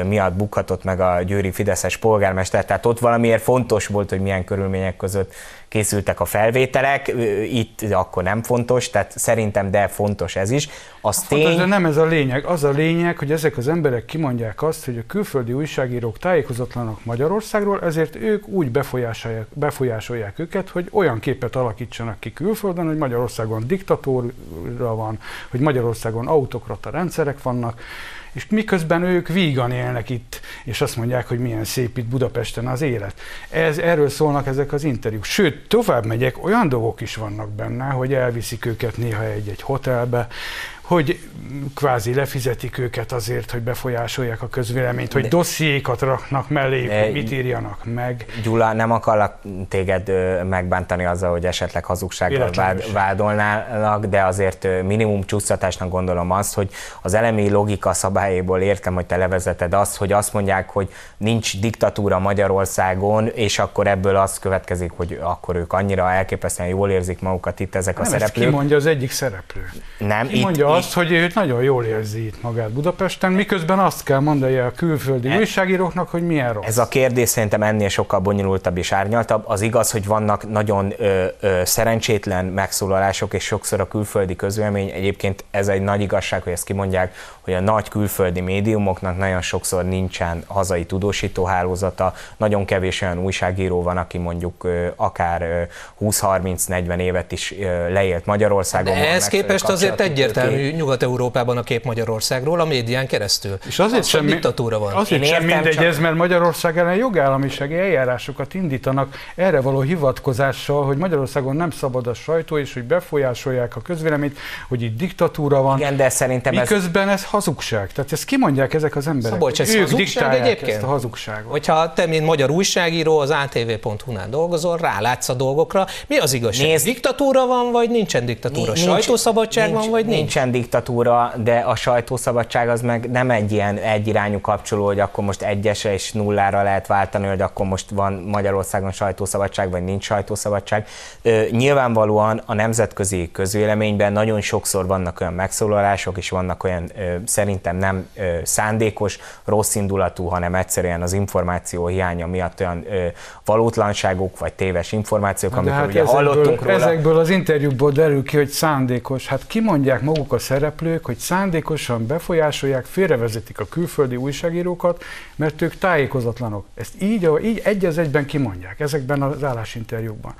miatt bukhatott meg a győri Fideszes polgármester, tehát ott valamiért fontos volt, hogy milyen körülmények között készültek a felvételek, itt akkor nem fontos, tehát szerintem de fontos ez is. Az Fontos, tény, de nem ez a lényeg. Az a lényeg, hogy ezek az emberek kimondják azt, hogy a külföldi újságírók tájékozatlanak Magyarországról, ezért ők úgy befolyásolják, befolyásolják őket, hogy olyan képet alakítsanak ki külföldön, hogy Magyarországon diktatúra van, hogy Magyarországon autokrata rendszerek vannak, És miközben ők vígan élnek itt, és azt mondják, hogy milyen szép itt Budapesten az élet. Ez, erről szólnak ezek az interjúk. Sőt, tovább megyek, olyan dolgok is vannak benne, hogy elviszik őket néha egy-egy hotelbe, hogy kvázi lefizetik őket azért, hogy befolyásolják a közvéleményt, hogy dossziékat raknak mellé, hogy mit írjanak meg. Gyula, nem akarlak téged megbántani azzal, hogy esetleg hazugsággal vád, vádolnának, de azért minimum csúsztatásnak gondolom azt, hogy az elemi logika szabályéból értem, hogy te levezeted azt, hogy azt mondják, hogy nincs diktatúra Magyarországon, és akkor ebből az következik, hogy akkor ők annyira elképesztően jól érzik magukat itt ezek nem a szereplők. Ezt kimondja az egyik szereplő. Nem, ki mondja azt, hogy ő nagyon jól érzi itt magát Budapesten, miközben azt kell mondani a külföldi e, újságíróknak, hogy milyen rossz. Ez a kérdés szerintem ennél sokkal bonyolultabb és árnyaltabb. Az igaz, hogy vannak nagyon ö, ö, szerencsétlen megszólalások, és sokszor a külföldi közvélemény, egyébként ez egy nagy igazság, hogy ezt kimondják, hogy a nagy külföldi médiumoknak nagyon sokszor nincsen hazai tudósítóhálózata, nagyon kevés olyan újságíró van, aki mondjuk akár 20-30-40 évet is leélt Magyarországon. De ehhez képest azért egyértelmű, Nyugat-Európában a kép Magyarországról a médián keresztül. És azért az, sem, diktatúra van. Azért Én sem mindegy csak... ez, mert Magyarország ellen jogállamisági eljárásokat indítanak erre való hivatkozással, hogy Magyarországon nem szabad a sajtó, és hogy befolyásolják a közvéleményt, hogy itt diktatúra van. Igen, de szerintem Miközben ez... ez hazugság. Tehát ezt kimondják ezek az emberek. Szabolcs, ez ők hazugság egyébként? ezt a hazugságot. Hogyha te, mint magyar újságíró, az atv.hu-nál dolgozol, rálátsz a dolgokra, mi az igazság? Nézd, diktatúra van, vagy nincsen diktatúra? Nincs, Sajtószabadság nincs, van, vagy nincs? Nincsen diktatúra, de a sajtószabadság az meg nem egy ilyen egyirányú kapcsoló, hogy akkor most egyesre és nullára lehet váltani, hogy akkor most van Magyarországon sajtószabadság, vagy nincs sajtószabadság. Nyilvánvalóan a nemzetközi közvéleményben nagyon sokszor vannak olyan megszólalások, és vannak olyan szerintem nem szándékos, rossz indulatú, hanem egyszerűen az információ hiánya miatt olyan valótlanságok, vagy téves információk, amikor hát ugye ezekből, hallottunk róla. Ezekből az interjúkból derül ki, hogy szándékos. Hát kimondják maguk a szereplők, hogy szándékosan befolyásolják, félrevezetik a külföldi újságírókat, mert ők tájékozatlanok. Ezt így, így egy az egyben kimondják ezekben az állásinterjúkban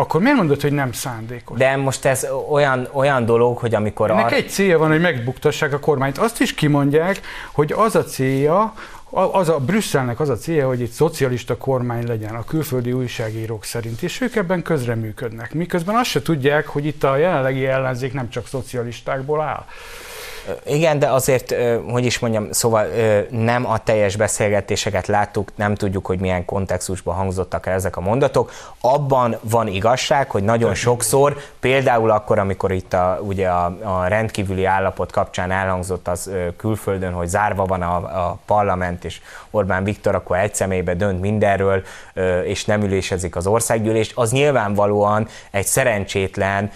akkor miért mondod, hogy nem szándékos? De most ez olyan, olyan dolog, hogy amikor... Ennek ar... egy célja van, hogy megbuktassák a kormányt. Azt is kimondják, hogy az a célja, az a Brüsszelnek az a célja, hogy itt szocialista kormány legyen a külföldi újságírók szerint, és ők ebben közreműködnek. Miközben azt se tudják, hogy itt a jelenlegi ellenzék nem csak szocialistákból áll. Igen, de azért, hogy is mondjam, szóval nem a teljes beszélgetéseket láttuk, nem tudjuk, hogy milyen kontextusban hangzottak el ezek a mondatok. Abban van igazság, hogy nagyon sokszor, például akkor, amikor itt a, ugye a, a rendkívüli állapot kapcsán elhangzott az külföldön, hogy zárva van a, a parlament, és Orbán Viktor akkor egy személybe dönt mindenről, és nem ülésezik az országgyűlést, az nyilvánvalóan egy szerencsétlen,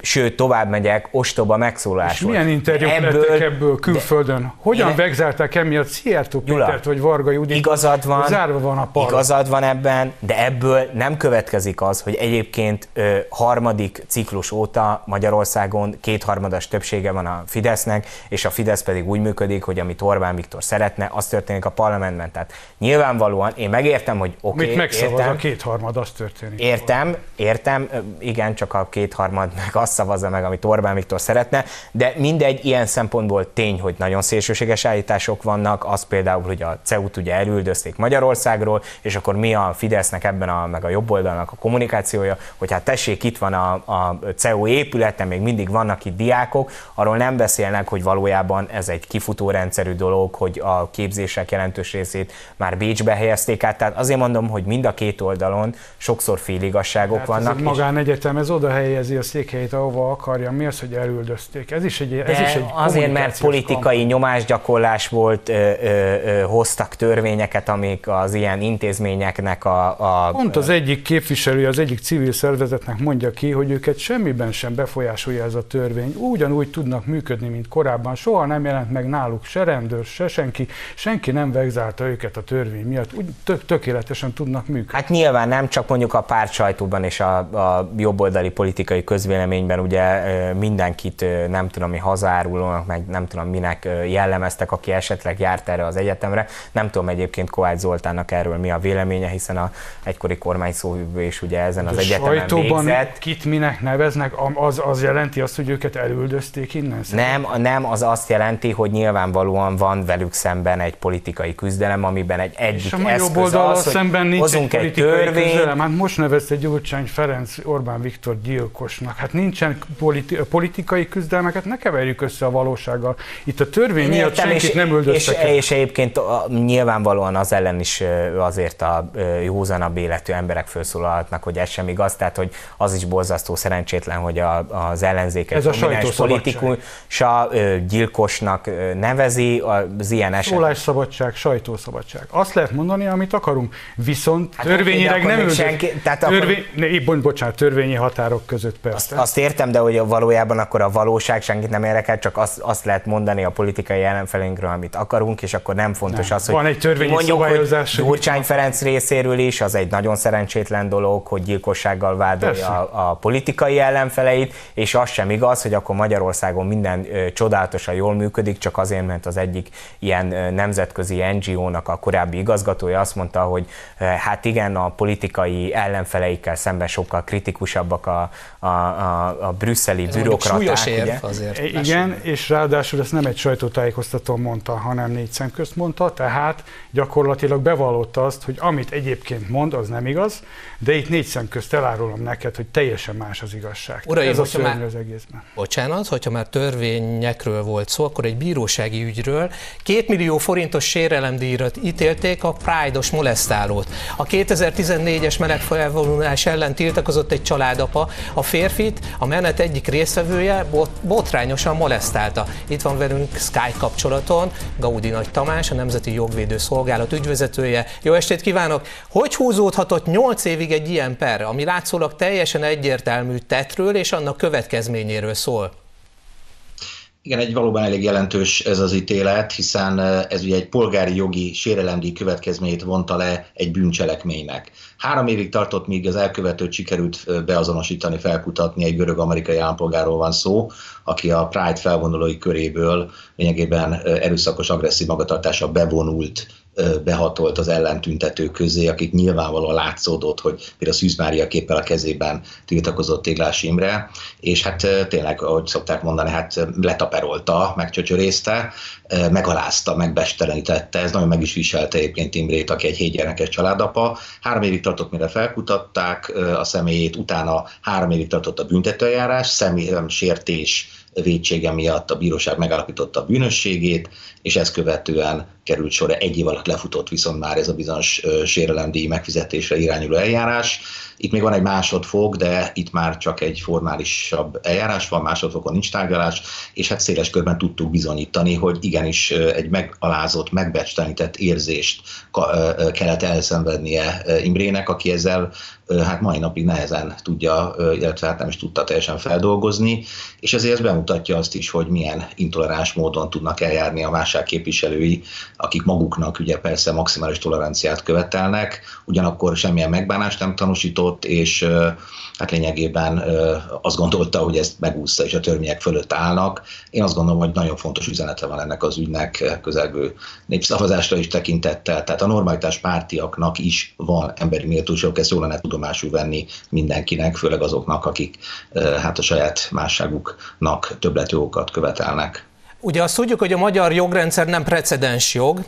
sőt, tovább megyek, ostoba megszólás és milyen interjú ebből, ebből külföldön? De, Hogyan én... vegzeltek emiatt Szijjártó Pétert vagy Varga Judit? Igazad van, zárva van a parlament. Igazad van ebben, de ebből nem következik az, hogy egyébként ö, harmadik ciklus óta Magyarországon kétharmadas többsége van a Fidesznek, és a Fidesz pedig úgy működik, hogy amit Orbán Viktor szeretne, az történik a parlamentben. Tehát nyilvánvalóan én megértem, hogy oké, okay, Mit megszavaz értem, a kétharmad, az történik. Értem, értem, igen, csak a kétharmad meg azt szavazza meg, amit Orbán Viktor szeretne, de mindegy, ilyen szempontból tény, hogy nagyon szélsőséges állítások vannak, az például, hogy a CEU-t ugye elüldözték Magyarországról, és akkor mi a Fidesznek ebben a, meg a jobb oldalnak a kommunikációja, hogy hát tessék, itt van a, a CEU épülete, még mindig vannak itt diákok, arról nem beszélnek, hogy valójában ez egy kifutórendszerű dolog, hogy a képzések jelentős részét már Bécsbe helyezték át, tehát azért mondom, hogy mind a két oldalon sokszor féligasságok hát vannak. Ez egy magánegyetem, ez oda helyezi a székhelyét, ahova akarja. Mi az, hogy elüldözték? Ez is egy, ez is egy azért, mert politikai kamp. nyomásgyakorlás volt, ö, ö, ö, hoztak törvényeket, amik az ilyen intézményeknek a... a Pont az egyik képviselő, az egyik civil szervezetnek mondja ki, hogy őket semmiben sem befolyásolja ez a törvény. Ugyanúgy tudnak működni, mint korábban. Soha nem jelent meg náluk se rendőr, se senki. Senki nem vegzálta őket a törvény miatt. Úgy tök, tökéletesen tudnak működni. Hát nyilván nem, csak mondjuk a párt sajtóban és a, a jobboldali politikai közvéleményben ugye mindenkit nem tudom, mi hazárul nyilvánvalóan meg nem tudom minek jellemeztek, aki esetleg járt erre az egyetemre. Nem tudom egyébként Kovács Zoltánnak erről mi a véleménye, hiszen a egykori kormány szóvivő is ugye ezen az egyetemen sajtóban végzett. kit minek neveznek, az, az jelenti azt, hogy őket elüldözték innen? Nem, nem, az azt jelenti, hogy nyilvánvalóan van velük szemben egy politikai küzdelem, amiben egy egyik És a eszköz az, hogy szemben nincs hozunk egy, egy törvény. törvényt. Hát most nevezte Gyurcsány Ferenc Orbán Viktor gyilkosnak. Hát nincsen politi- politikai küzdelmeket, ne keverjük össze a valósággal. Itt a törvény Én miatt senkit és, nem üldöztek és, el. és egyébként a- nyilvánvalóan az ellen is azért a józanabb életű emberek felszólalhatnak, hogy ez sem igaz, tehát hogy az is borzasztó szerencsétlen, hogy a, az ellenzéket Ez a politikusa gyilkosnak nevezi, az ilyen eset. Szólásszabadság, sajtószabadság. Azt lehet mondani, amit akarunk, viszont Hát törvényileg akkor nem üldöz. senki- tehát akkor- Törvény, ne, épp, bo- bocsánat, törvényi határok között persze. Azt, azt értem, de hogy valójában akkor a valóság senkit nem érdekel, csak azt, azt lehet mondani a politikai ellenfelünkről, amit akarunk, és akkor nem fontos Nem. az, hogy Van egy törvényi mondjuk, hogy Gyurcsány Ferenc részéről is, az egy nagyon szerencsétlen dolog, hogy gyilkossággal vádolja a, a politikai ellenfeleit, és az sem igaz, hogy akkor Magyarországon minden ö, csodálatosan jól működik, csak azért, mert az egyik ilyen ö, nemzetközi NGO-nak a korábbi igazgatója azt mondta, hogy ö, hát igen, a politikai ellenfeleikkel szemben sokkal kritikusabbak a, a, a, a brüsszeli bürokraták. súlyos érv ugye? azért. Igen, be. És ráadásul ezt nem egy sajtótájékoztatón mondta, hanem négy szem közt mondta, tehát gyakorlatilag bevallotta azt, hogy amit egyébként mond, az nem igaz, de itt négy szem közt elárulom neked, hogy teljesen más az igazság. Uraim, Ez a szörnyű már- az egészben. Bocsánat, hogyha már törvényekről volt szó, akkor egy bírósági ügyről két millió forintos sérelemdíjat ítélték a Pride-os molesztálót. A 2014-es melegfelvonulás ellen tiltakozott egy családapa, a férfit, a menet egyik résztvevője bot- botrányosan molesztálta. Itt van velünk Skype kapcsolaton Gaudi Nagy Tamás, a Nemzeti Jogvédő Szolgálat ügyvezetője. Jó estét kívánok! Hogy húzódhatott 8 évig egy ilyen per, ami látszólag teljesen egyértelmű tettről és annak következményéről szól? Igen, egy valóban elég jelentős ez az ítélet, hiszen eh, ez ugye egy polgári jogi sérelemdíj következményét vonta le egy bűncselekménynek. Három évig tartott, míg az elkövetőt sikerült eh, beazonosítani, felkutatni, egy görög-amerikai állampolgárról van szó, aki a Pride felvonulói köréből lényegében eh, erőszakos, agresszív magatartása bevonult behatolt az ellentüntetők közé, akik nyilvánvalóan látszódott, hogy például Szűz Mária képpel a kezében tiltakozott Téglás Imre, és hát tényleg, ahogy szokták mondani, hát letaperolta, megcsöcsörészte, megalázta, megbestelenítette, ez nagyon meg is viselte egyébként Imrét, aki egy hétgyermekes családapa. Három évig tartott, mire felkutatták a személyét, utána három évig tartott a büntetőeljárás, személyem sértés védsége miatt a bíróság megállapította a bűnösségét, és ezt követően került sor egy év alatt lefutott viszont már ez a bizonyos ö, sérelemdíj megfizetésre irányuló eljárás. Itt még van egy másodfok, de itt már csak egy formálisabb eljárás van, másodfokon nincs tárgyalás, és hát széles körben tudtuk bizonyítani, hogy igenis egy megalázott, megbecstelenített érzést kellett elszenvednie Imrének, aki ezzel hát mai napig nehezen tudja, illetve hát nem is tudta teljesen feldolgozni, és ezért ez bemutatja azt is, hogy milyen intoleráns módon tudnak eljárni a másság képviselői, akik maguknak ugye persze maximális toleranciát követelnek, ugyanakkor semmilyen megbánást nem tanúsított, és hát lényegében azt gondolta, hogy ezt megúszta, és a törvények fölött állnak. Én azt gondolom, hogy nagyon fontos üzenete van ennek az ügynek közelgő népszavazásra is tekintettel, tehát a normalitás pártiaknak is van emberi méltóság, ezt jól lenne tudomásul venni mindenkinek, főleg azoknak, akik hát a saját másságuknak többletjogokat követelnek. Ugye azt tudjuk, hogy a magyar jogrendszer nem precedens jog,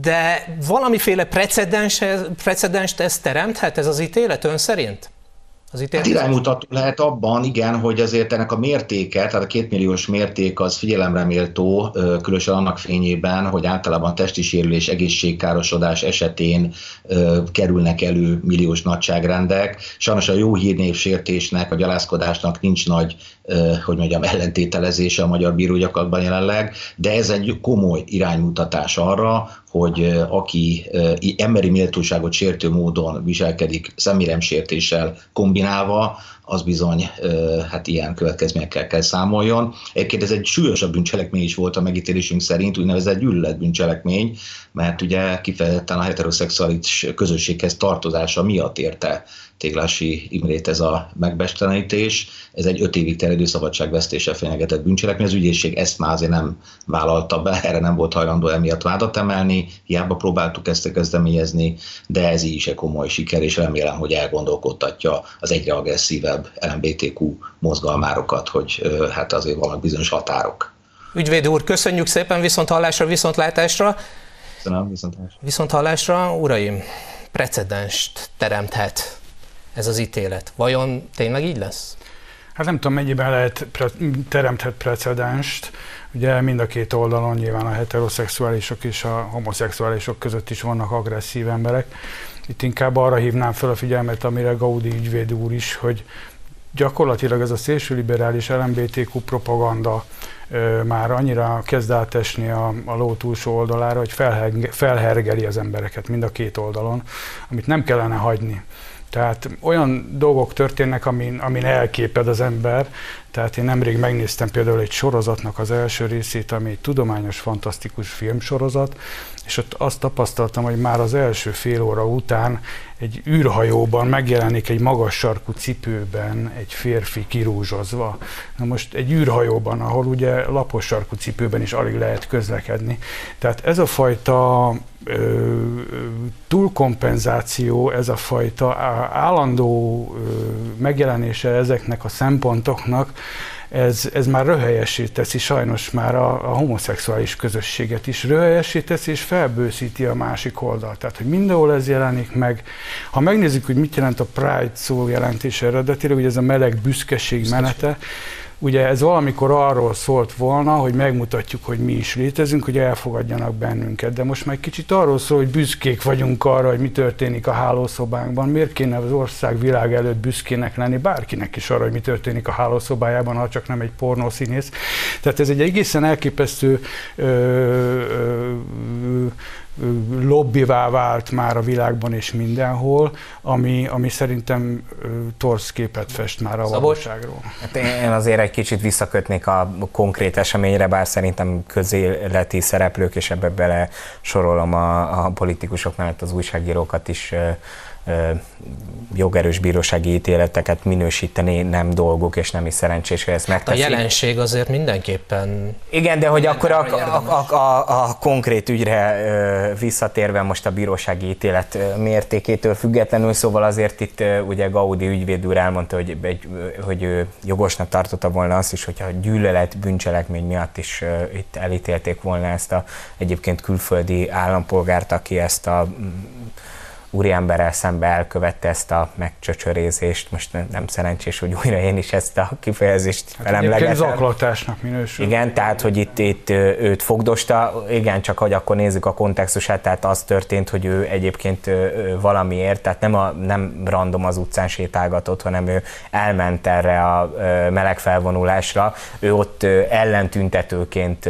de valamiféle precedens, precedenst ez teremthet, ez az ítélet ön szerint? Az Hát ítélet? iránymutató lehet abban, igen, hogy azért ennek a mértéke, tehát a kétmilliós mérték az figyelemre méltó, különösen annak fényében, hogy általában testi sérülés, egészségkárosodás esetén kerülnek elő milliós nagyságrendek. Sajnos a jó hírnév sértésnek, a gyalázkodásnak nincs nagy, hogy mondjam, ellentételezése a magyar bírógyakatban jelenleg, de ez egy komoly iránymutatás arra, hogy aki emberi méltóságot sértő módon viselkedik személyremsértéssel kombinálva, az bizony hát ilyen következményekkel kell számoljon. Egyébként ez egy súlyosabb bűncselekmény is volt a megítélésünk szerint, úgynevezett gyűlölet bűncselekmény, mert ugye kifejezetten a heteroszexuális közösséghez tartozása miatt érte Téglási Imrét ez a megbestenítés. Ez egy öt évig terjedő szabadságvesztése fenyegetett bűncselekmény. Az ügyészség ezt már azért nem vállalta be, erre nem volt hajlandó emiatt vádat emelni, hiába próbáltuk ezt kezdeményezni, de ez így is egy komoly siker, és remélem, hogy elgondolkodtatja az egyre agresszívebb LMBTQ mozgalmárokat, hogy hát azért vannak bizonyos határok. Ügyvéd úr, köszönjük szépen, viszont hallásra, viszont látásra. Köszönöm, viszont hallásra. Viszont hallásra, uraim, precedenst teremthet ez az ítélet. Vajon tényleg így lesz? Hát nem tudom, mennyiben lehet pre- teremthet precedenst. Ugye mind a két oldalon nyilván a heteroszexuálisok és a homoszexuálisok között is vannak agresszív emberek. Itt inkább arra hívnám fel a figyelmet, amire Gaudi ügyvéd úr is, hogy gyakorlatilag ez a szélsőliberális LMBTQ propaganda ö, már annyira kezd átesni a, a ló túlsó oldalára, hogy felhergeli az embereket mind a két oldalon, amit nem kellene hagyni. Tehát olyan dolgok történnek, amin, amin elképed az ember. Tehát én nemrég megnéztem például egy sorozatnak az első részét, ami egy tudományos, fantasztikus filmsorozat, és ott azt tapasztaltam, hogy már az első fél óra után egy űrhajóban megjelenik egy magas sarkú cipőben egy férfi kirúzsozva. Na most egy űrhajóban, ahol ugye lapos sarkú cipőben is alig lehet közlekedni. Tehát ez a fajta túlkompenzáció, ez a fajta állandó megjelenése ezeknek a szempontoknak, ez, ez már röhelyesé teszi sajnos már a, a homoszexuális közösséget is. Röhelyesé teszi és felbőszíti a másik oldalt. Tehát, hogy mindenhol ez jelenik meg. Ha megnézzük, hogy mit jelent a Pride szó jelentése eredetileg, hogy ez a meleg büszkeség menete, Ugye ez valamikor arról szólt volna, hogy megmutatjuk, hogy mi is létezünk, hogy elfogadjanak bennünket, de most már kicsit arról szól, hogy büszkék vagyunk arra, hogy mi történik a hálószobánkban. Miért kéne az ország világ előtt büszkének lenni bárkinek is arra, hogy mi történik a hálószobájában, ha csak nem egy pornószínész. Tehát ez egy egészen elképesztő ö, ö, lobbivá vált már a világban és mindenhol, ami, ami szerintem torsz képet fest már a valóságról. Hát én azért egy kicsit visszakötnék a konkrét eseményre, bár szerintem közéleti szereplők, és ebbe bele sorolom a, a politikusok mellett az újságírókat is jogerős bírósági ítéleteket minősíteni nem dolgok, és nem is szerencsés, hogy ezt megteszik. A jelenség azért mindenképpen... Igen, de hogy akkor a, a, a, a, a konkrét ügyre visszatérve most a bírósági ítélet mértékétől függetlenül, szóval azért itt ugye Gaudi ügyvéd úr elmondta, hogy, egy, hogy ő jogosnak tartotta volna azt is, hogyha gyűlölet bűncselekmény miatt is itt elítélték volna ezt a egyébként külföldi állampolgárt, aki ezt a úriemberrel szembe elkövette ezt a megcsöcsörézést. Most nem szerencsés, hogy újra én is ezt a kifejezést hát felemlegetem. zaklatásnak minősül. Igen, tehát, hogy itt, itt őt fogdosta, igen, csak hogy akkor nézzük a kontextusát, tehát az történt, hogy ő egyébként valamiért, tehát nem, a, nem random az utcán sétálgatott, hanem ő elment erre a meleg felvonulásra, ő ott ellentüntetőként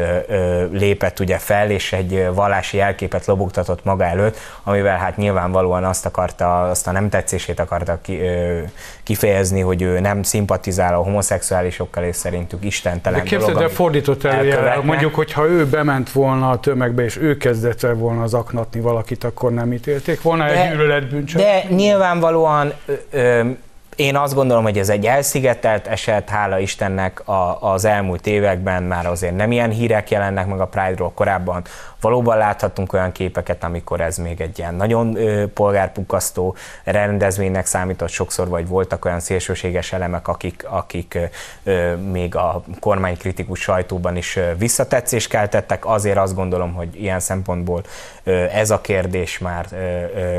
lépett ugye fel, és egy vallási jelképet lobogtatott maga előtt, amivel hát nyilvánvaló nyilvánvalóan azt akarta, azt a nem tetszését akarta ki, ö, kifejezni, hogy ő nem szimpatizál a homoszexuálisokkal, és szerintük istentelen De képzeld, de fordított előjel, mondjuk, hogyha ő bement volna a tömegbe, és ő kezdett el volna zaknatni valakit, akkor nem ítélték volna de, egy gyűlöletbűncselekmény? De nyilvánvalóan ö, ö, én azt gondolom, hogy ez egy elszigetelt eset, hála Istennek a, az elmúlt években már azért nem ilyen hírek jelennek meg a Pride-ról korábban. Valóban láthatunk olyan képeket, amikor ez még egy ilyen nagyon polgárpukasztó rendezvénynek számított sokszor, vagy voltak olyan szélsőséges elemek, akik, akik még a kormánykritikus sajtóban is visszatetszést keltettek. Azért azt gondolom, hogy ilyen szempontból ez a kérdés már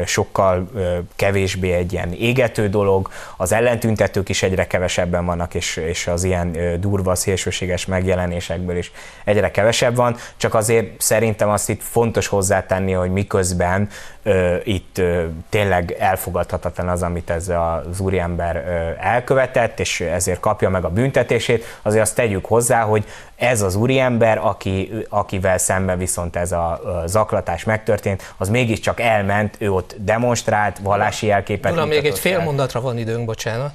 sokkal kevésbé egy ilyen égető dolog. Az ellentüntetők is egyre kevesebben vannak, és, és az ilyen durva, szélsőséges megjelenésekből is egyre kevesebb van, csak azért szerintem azt itt fontos hozzátenni, hogy miközben ö, itt ö, tényleg elfogadhatatlan az, amit ez az úriember ö, elkövetett, és ezért kapja meg a büntetését, azért azt tegyük hozzá, hogy ez az úriember, aki, akivel szemben viszont ez a, zaklatás megtörtént, az mégiscsak elment, ő ott demonstrált, vallási jelképet Uram, még egy fél mondatra van időnk, bocsánat.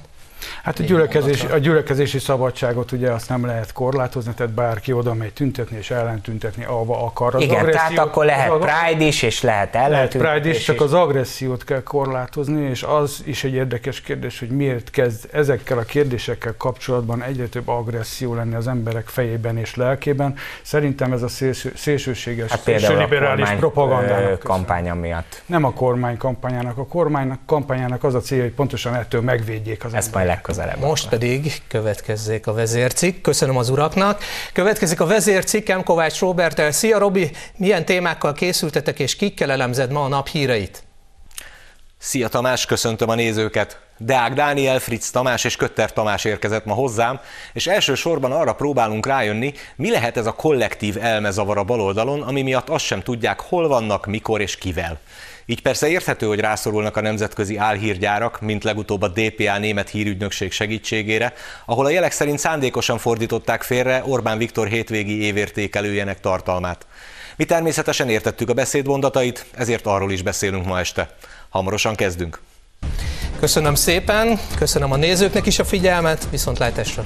Hát a, gyülekezés, a gyülekezési szabadságot ugye azt nem lehet korlátozni, tehát bárki oda megy tüntetni és ellentüntetni, ahova akar. Az Igen, tehát akkor lehet az, Pride is, és lehet ellentüntetni. Lehet Pride is, csak az agressziót kell korlátozni, és az is egy érdekes kérdés, hogy miért kezd ezekkel a kérdésekkel kapcsolatban egyre több agresszió lenni az emberek fejében és lelkében. Szerintem ez a szélső, szélsőséges, hát és liberális propagandának kampánya miatt. Nem a kormány kampányának. A kormánynak kampányának az a célja, hogy pontosan ettől megvédjék az Ezt legközelebb. Most pedig következzék a vezércikk. Köszönöm az uraknak. Következik a vezércikkem Kovács Robertel. Szia Robi, milyen témákkal készültetek és kikkel elemzed ma a nap híreit? Szia Tamás, köszöntöm a nézőket! Deák Dániel, Fritz Tamás és Kötter Tamás érkezett ma hozzám, és elsősorban arra próbálunk rájönni, mi lehet ez a kollektív elmezavar a baloldalon, ami miatt azt sem tudják, hol vannak, mikor és kivel. Így persze érthető, hogy rászorulnak a nemzetközi álhírgyárak, mint legutóbb a DPA német hírügynökség segítségére, ahol a jelek szerint szándékosan fordították félre Orbán Viktor hétvégi évértékelőjének tartalmát. Mi természetesen értettük a beszédmondatait, ezért arról is beszélünk ma este. Hamarosan kezdünk. Köszönöm szépen, köszönöm a nézőknek is a figyelmet, viszontlátásra!